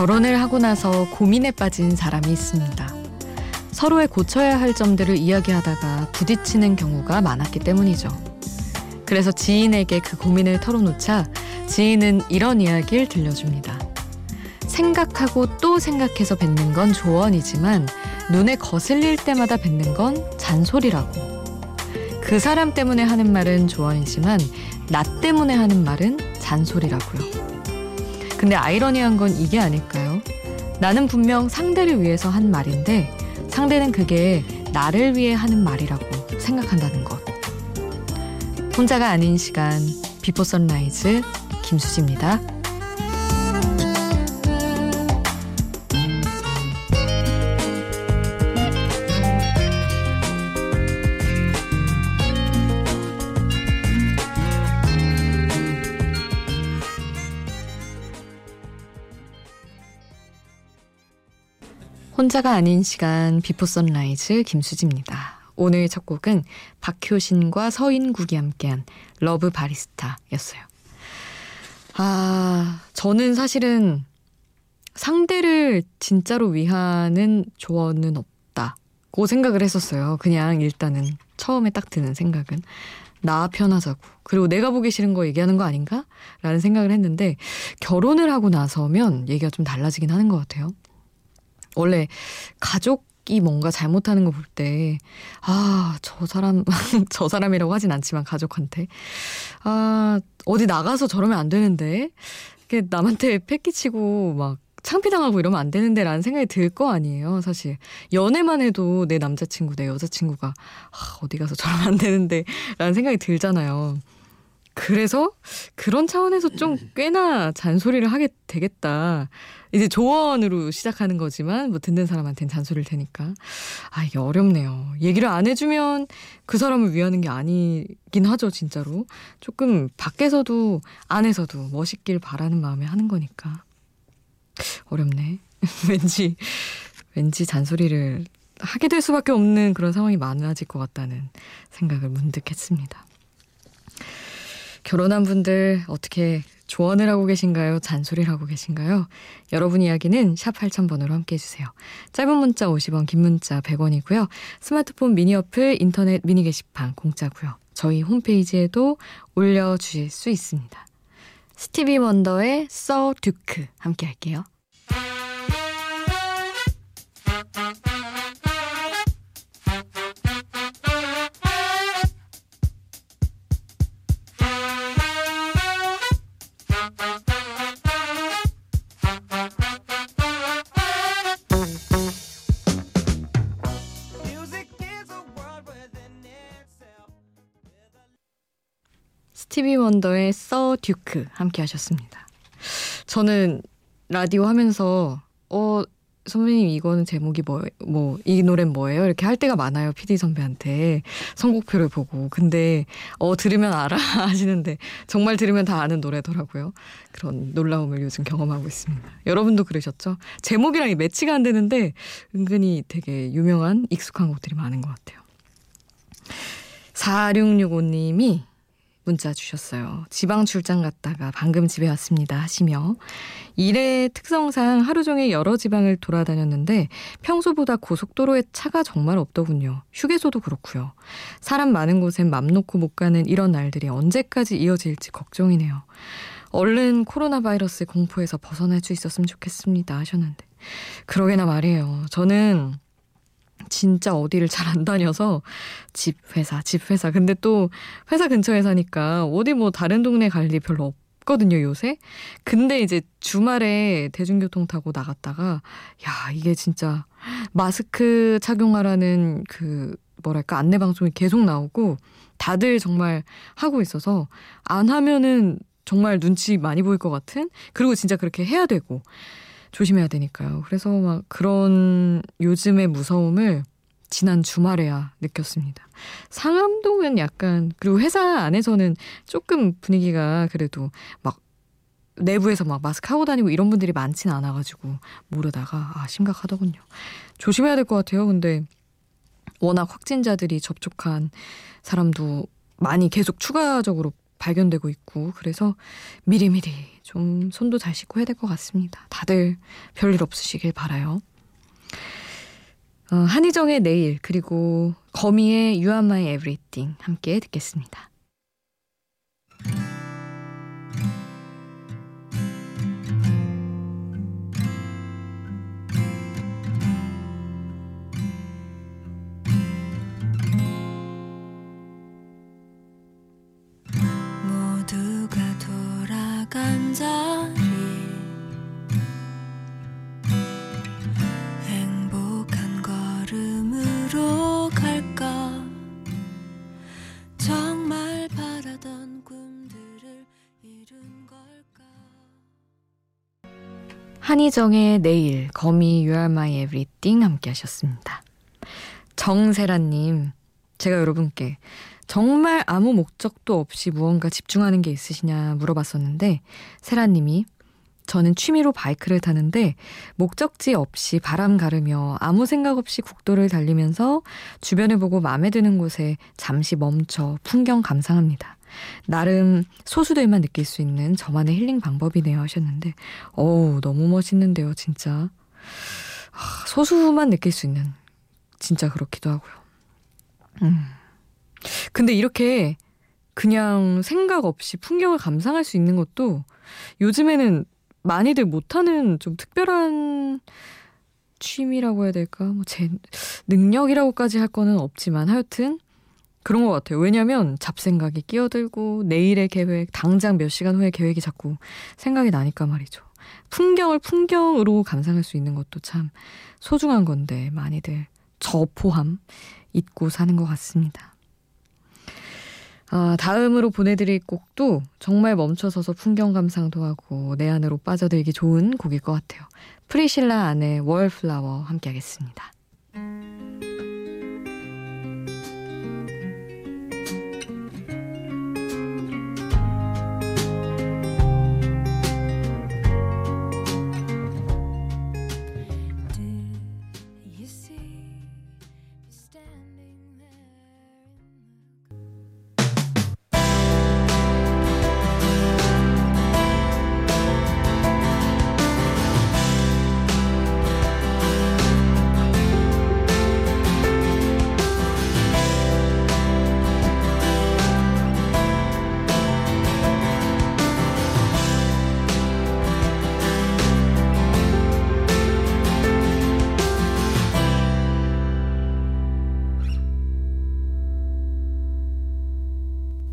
결혼을 하고 나서 고민에 빠진 사람이 있습니다. 서로의 고쳐야 할 점들을 이야기하다가 부딪히는 경우가 많았기 때문이죠. 그래서 지인에게 그 고민을 털어놓자 지인은 이런 이야기를 들려줍니다. 생각하고 또 생각해서 뱉는 건 조언이지만 눈에 거슬릴 때마다 뱉는 건 잔소리라고. 그 사람 때문에 하는 말은 조언이지만 나 때문에 하는 말은 잔소리라고요. 근데 아이러니한 건 이게 아닐까요? 나는 분명 상대를 위해서 한 말인데 상대는 그게 나를 위해 하는 말이라고 생각한다는 것. 혼자가 아닌 시간 Before Sunrise 김수지입니다. 혼자가 아닌 시간 Before Sunrise 김수지입니다. 오늘 첫 곡은 박효신과 서인국이 함께한 Love 바리스타였어요. 아, 저는 사실은 상대를 진짜로 위하는 조언은 없다고 생각을 했었어요. 그냥 일단은 처음에 딱 드는 생각은 나 편하자고. 그리고 내가 보기 싫은 거 얘기하는 거 아닌가? 라는 생각을 했는데 결혼을 하고 나서면 얘기가 좀 달라지긴 하는 것 같아요. 원래 가족이 뭔가 잘못하는 거 볼 때, 아, 저 사람, 저 사람이라고 하진 않지만 가족한테, 아, 어디 나가서 저러면 안 되는데, 이게 남한테 패기치고 막 창피당하고 이러면 안 되는데 라는 생각이 들 거 아니에요, 사실. 연애만 해도 내 남자친구, 내 여자친구가, 아, 어디 가서 저러면 안 되는데 라는 생각이 들잖아요. 그래서 그런 차원에서 좀 꽤나 잔소리를 하게 되겠다. 이제 조언으로 시작하는 거지만 뭐 듣는 사람한테는 잔소리를 테니까 아 이게 어렵네요. 얘기를 안 해주면 그 사람을 위하는 게 아니긴 하죠 진짜로. 조금 밖에서도 안에서도 멋있길 바라는 마음에 하는 거니까 어렵네. 왠지 왠지 잔소리를 하게 될 수밖에 없는 그런 상황이 많아질 것 같다는 생각을 문득 했습니다. 결혼한 분들 어떻게 조언을 하고 계신가요? 잔소리를 하고 계신가요? 여러분 이야기는 샵 8000번으로 함께 해주세요. 짧은 문자 50원, 긴 문자 100원이고요. 스마트폰 미니 어플, 인터넷 미니 게시판 공짜고요. 저희 홈페이지에도 올려주실 수 있습니다. 스티비 원더의 써 듀크 함께 할게요. 써 듀크 함께 하셨습니다. 저는 라디오 하면서 어 선배님 이거는 제목이 뭐 뭐 이 노래는 뭐예요? 이렇게 할 때가 많아요. PD 선배한테 선곡표를 보고. 근데 어 들으면 알아 하시는데 정말 들으면 다 아는 노래더라고요. 그런 놀라움을 요즘 경험하고 있습니다. 여러분도 그러셨죠? 제목이랑 매치가 안 되는데 은근히 되게 유명한 익숙한 곡들이 많은 것 같아요. 4665님이 문자 주셨어요. 지방 출장 갔다가 방금 집에 왔습니다 하시며 일의 특성상 하루 종일 여러 지방을 돌아다녔는데 평소보다 고속도로에 차가 정말 없더군요. 휴게소도 그렇고요. 사람 많은 곳엔 맘 놓고 못 가는 이런 날들이 언제까지 이어질지 걱정이네요. 얼른 코로나 바이러스의 공포에서 벗어날 수 있었으면 좋겠습니다 하셨는데 그러게나 말이에요. 저는 진짜 어디를 잘 안 다녀서 집 회사 집 회사. 근데 또 회사 근처에 사니까 어디 뭐 다른 동네 갈 일 별로 없거든요 요새. 근데 이제 주말에 대중교통 타고 나갔다가 야 이게 진짜 마스크 착용하라는 그 뭐랄까 안내 방송이 계속 나오고 다들 정말 하고 있어서 안 하면은 정말 눈치 많이 보일 것 같은? 그리고 진짜 그렇게 해야 되고 조심해야 되니까요. 그래서 막 그런 요즘의 무서움을 지난 주말에야 느꼈습니다. 상암동은 약간 그리고 회사 안에서는 조금 분위기가 그래도 막 내부에서 막 마스크 하고 다니고 이런 분들이 많지는 않아가지고 모르다가 아 심각하더군요. 조심해야 될 것 같아요. 근데 워낙 확진자들이 접촉한 사람도 많이 계속 추가적으로 발견되고 있고 그래서 미리미리 좀 손도 잘 씻고 해야 될 것 같습니다. 다들 별일 없으시길 바라요. 어, 한희정의 내일 그리고 거미의 You Are My Everything 함께 듣겠습니다. 한희정의 내일, 거미 You Are My Everything 함께 하셨습니다. 정세라님, 제가 여러분께 정말 아무 목적도 없이 무언가 집중하는 게 있으시냐 물어봤었는데, 세라님이 저는 취미로 바이크를 타는데 목적지 없이 바람 가르며 아무 생각 없이 국도를 달리면서 주변을 보고 마음에 드는 곳에 잠시 멈춰 풍경 감상합니다. 나름 소수들만 느낄 수 있는 저만의 힐링 방법이네요 하셨는데 어우 너무 멋있는데요 진짜 아, 소수만 느낄 수 있는 진짜 그렇기도 하고요 음. 근데 이렇게 그냥 생각 없이 풍경을 감상할 수 있는 것도 요즘에는 많이들 못하는 좀 특별한 취미라고 해야 될까? 뭐 제 능력이라고까지 할 거는 없지만 하여튼 그런 것 같아요. 왜냐면 잡생각이 끼어들고 내일의 계획, 당장 몇 시간 후의 계획이 자꾸 생각이 나니까 말이죠. 풍경을 풍경으로 감상할 수 있는 것도 참 소중한 건데 많이들 저 포함 잊고 사는 것 같습니다. 아, 다음으로 보내드릴 곡도 정말 멈춰서서 풍경 감상도 하고 내 안으로 빠져들기 좋은 곡일 것 같아요. 프리실라 안의 월플라워 함께 하겠습니다.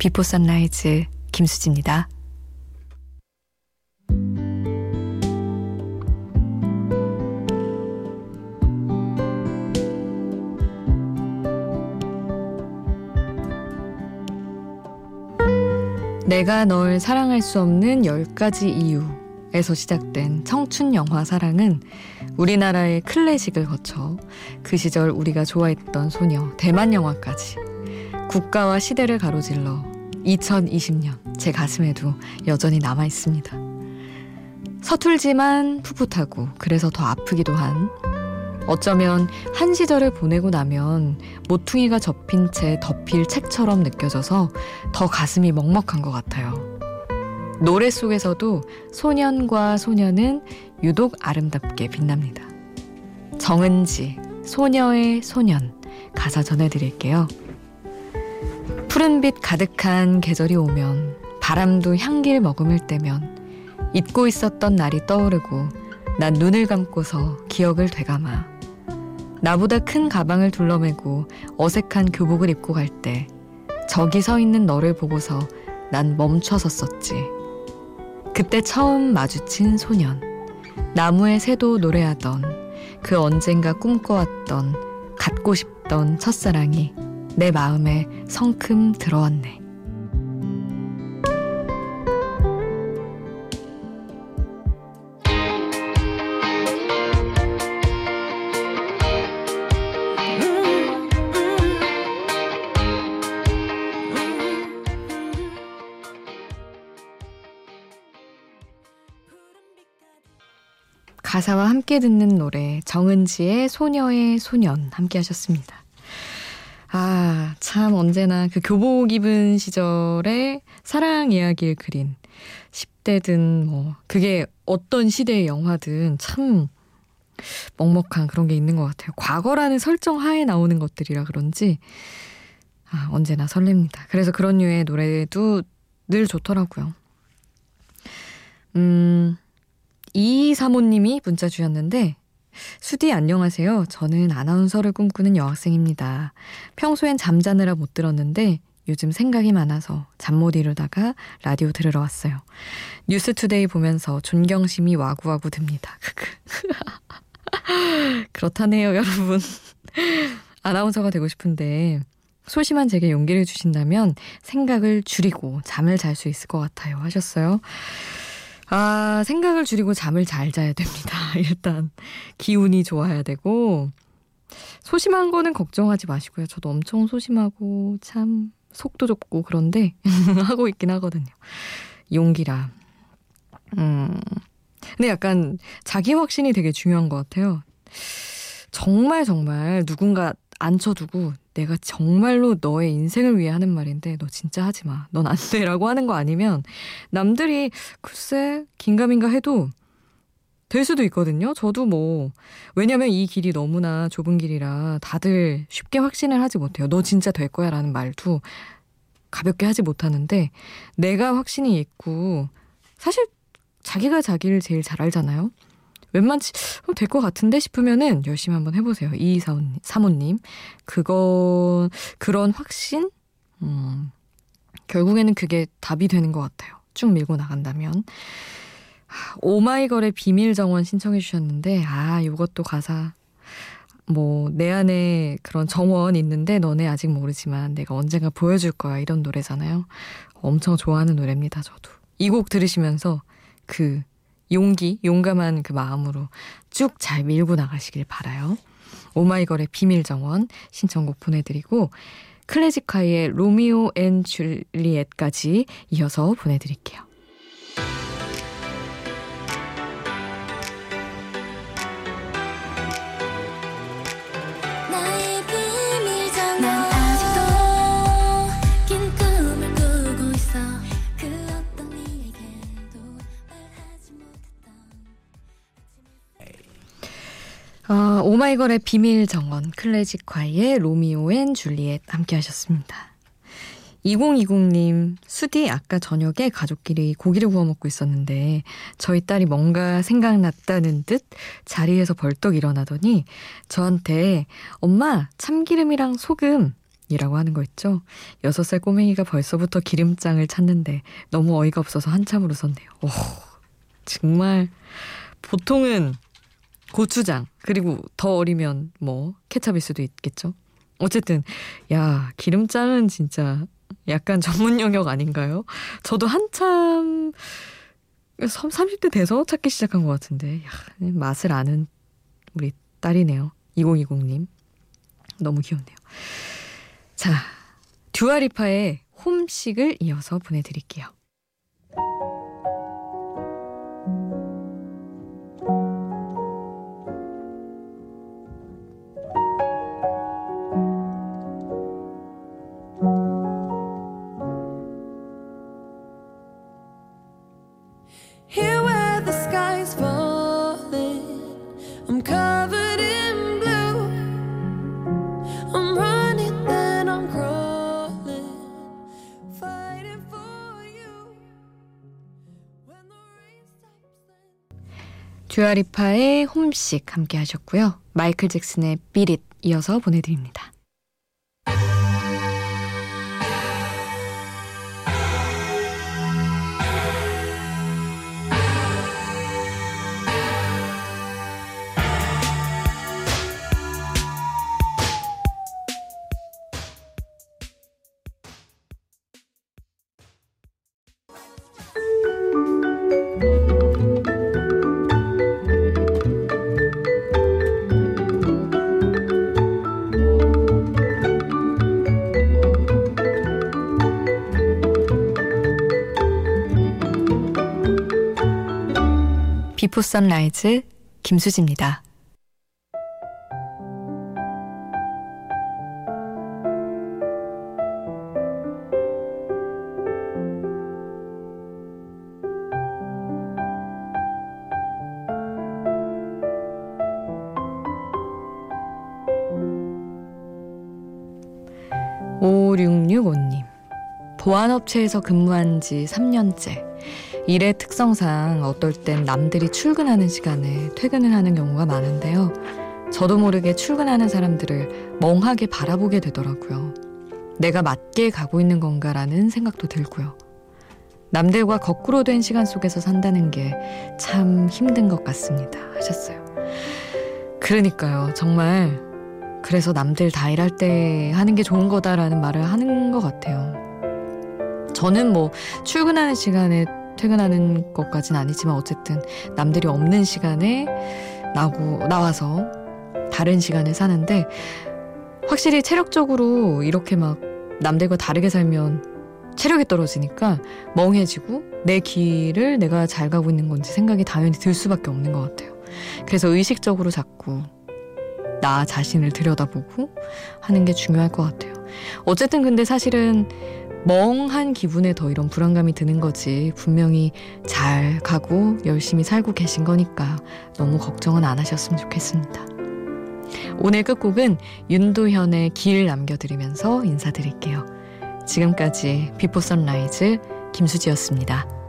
Before Sunrise 김수지입니다. 내가 널 사랑할 수 없는 10가지 이유에서 시작된 청춘 영화 사랑은 우리나라의 클래식을 거쳐 그 시절 우리가 좋아했던 소녀 대만 영화까지 국가와 시대를 가로질러 2020년 제 가슴에도 여전히 남아 있습니다. 서툴지만 풋풋하고 그래서 더 아프기도 한 어쩌면 한 시절을 보내고 나면 모퉁이가 접힌 채 덮일 책처럼 느껴져서 더 가슴이 먹먹한 것 같아요. 노래 속에서도 소년과 소녀는 유독 아름답게 빛납니다. 정은지, 소녀의 소년, 가사 전해드릴게요. 푸른빛 가득한 계절이 오면 바람도 향기를 머금을 때면 잊고 있었던 날이 떠오르고 난 눈을 감고서 기억을 되감아 나보다 큰 가방을 둘러매고 어색한 교복을 입고 갈 때 저기 서 있는 너를 보고서 난 멈춰 섰었지. 그때 처음 마주친 소년. 나무의 새도 노래하던 그 언젠가 꿈꿔왔던 갖고 싶던 첫사랑이 내 마음에 성큼 들어왔네. 가사와 함께 듣는 노래 정은지의 소녀의 소년 함께 하셨습니다. 아, 참 언제나 그 교복 입은 시절의 사랑 이야기를 그린 10대든 뭐 그게 어떤 시대의 영화든 참 먹먹한 그런 게 있는 것 같아요. 과거라는 설정 하에 나오는 것들이라 그런지 아, 언제나 설렙니다. 그래서 그런 류의 노래도 늘 좋더라고요. 음, 이 사모님이 문자 주셨는데 수디 안녕하세요. 저는 아나운서를 꿈꾸는 여학생입니다. 평소엔 잠자느라 못 들었는데 요즘 생각이 많아서 잠 못 이루다가 라디오 들으러 왔어요. 뉴스 Today 보면서 존경심이 와구와구 듭니다. 그렇다네요, 여러분. 아나운서가 되고 싶은데 소심한 제게 용기를 주신다면 생각을 줄이고 잠을 잘 수 있을 것 같아요. 하셨어요. 아, 생각을 줄이고 잠을 잘 자야 됩니다. 일단 기운이 좋아야 되고 소심한 거는 걱정하지 마시고요. 저도 엄청 소심하고 참 속도 좁고 그런데 하고 있긴 하거든요. 용기라. 음. 근데 약간 자기 확신이 되게 중요한 것 같아요. 정말 정말 누군가 앉혀두고 내가 정말로 너의 인생을 위해 하는 말인데 너 진짜 하지 마. 넌 안 돼라고 하는 거 아니면 남들이 글쎄 긴가민가 해도 될 수도 있거든요. 저도 뭐 왜냐면 이 길이 너무나 좁은 길이라 다들 쉽게 확신을 하지 못해요. 너 진짜 될 거야라는 말도 가볍게 하지 못하는데 내가 확신이 있고 사실 자기가 자기를 제일 잘 알잖아요. 웬만치 될 것 같은데 싶으면은 열심히 한번 해보세요. 이 사모님. 그거, 그런 확신? 음, 결국에는 그게 답이 되는 것 같아요. 쭉 밀고 나간다면. 오마이걸의 비밀 정원 신청해 주셨는데, 아, 요것도 가사. 뭐, 내 안에 그런 정원 있는데 너네 아직 모르지만 내가 언젠가 보여줄 거야. 이런 노래잖아요. 엄청 좋아하는 노래입니다, 저도. 이 곡 들으시면서 그 용기, 용감한 그 마음으로 쭉 잘 밀고 나가시길 바라요. 오마이걸의 비밀 정원 신청곡 보내드리고 클래지콰이의 Romeo N Juliet까지 이어서 보내드릴게요. 오마이걸의 비밀 정원, 클래지콰이의 Romeo N Juliet 함께 하셨습니다. 2020님, 수디 아까 저녁에 가족끼리 고기를 구워 먹고 있었는데 저희 딸이 뭔가 생각났다는 듯 자리에서 벌떡 일어나더니 저한테 엄마 참기름이랑 소금 이라고 하는 거 있죠? 6살 꼬맹이가 벌써부터 기름장을 찾는데 너무 어이가 없어서 한참을 웃었네요. 오, 정말 보통은 고추장 그리고 더 어리면 뭐 케찹일 수도 있겠죠. 어쨌든 야 기름장은 진짜 약간 전문 영역 아닌가요? 저도 한참 30대 돼서 찾기 시작한 것 같은데 야, 맛을 아는 우리 딸이네요. 2020님 너무 귀엽네요. 자 듀아리파의 홈식을 이어서 보내드릴게요. 듀아리파의 홈식 함께 하셨고요. 마이클 잭슨의 비릿 이어서 보내드립니다. 비포 선라이즈 김수지입니다. 5665님 보안업체에서 근무한 지 3년째. 일의 특성상 어떨 땐 남들이 출근하는 시간에 퇴근을 하는 경우가 많은데요. 저도 모르게 출근하는 사람들을 멍하게 바라보게 되더라고요. 내가 맞게 가고 있는 건가라는 생각도 들고요. 남들과 거꾸로 된 시간 속에서 산다는 게 참 힘든 것 같습니다. 하셨어요. 그러니까요. 정말 그래서 남들 다 일할 때 하는 게 좋은 거다라는 말을 하는 것 같아요. 저는 뭐 출근하는 시간에 퇴근하는 것까진 아니지만 어쨌든 남들이 없는 시간에 나고 나와서 다른 시간을 사는데 확실히 체력적으로 이렇게 막 남들과 다르게 살면 체력이 떨어지니까 멍해지고 내 길을 내가 잘 가고 있는 건지 생각이 당연히 들 수밖에 없는 것 같아요. 그래서 의식적으로 자꾸 나 자신을 들여다보고 하는 게 중요할 것 같아요. 어쨌든 근데 사실은 멍한 기분에 더 이런 불안감이 드는 거지 분명히 잘 가고 열심히 살고 계신 거니까 너무 걱정은 안 하셨으면 좋겠습니다. 오늘 끝곡은 윤도현의 길 남겨드리면서 인사드릴게요. 지금까지 Before Sunrise 김수지였습니다.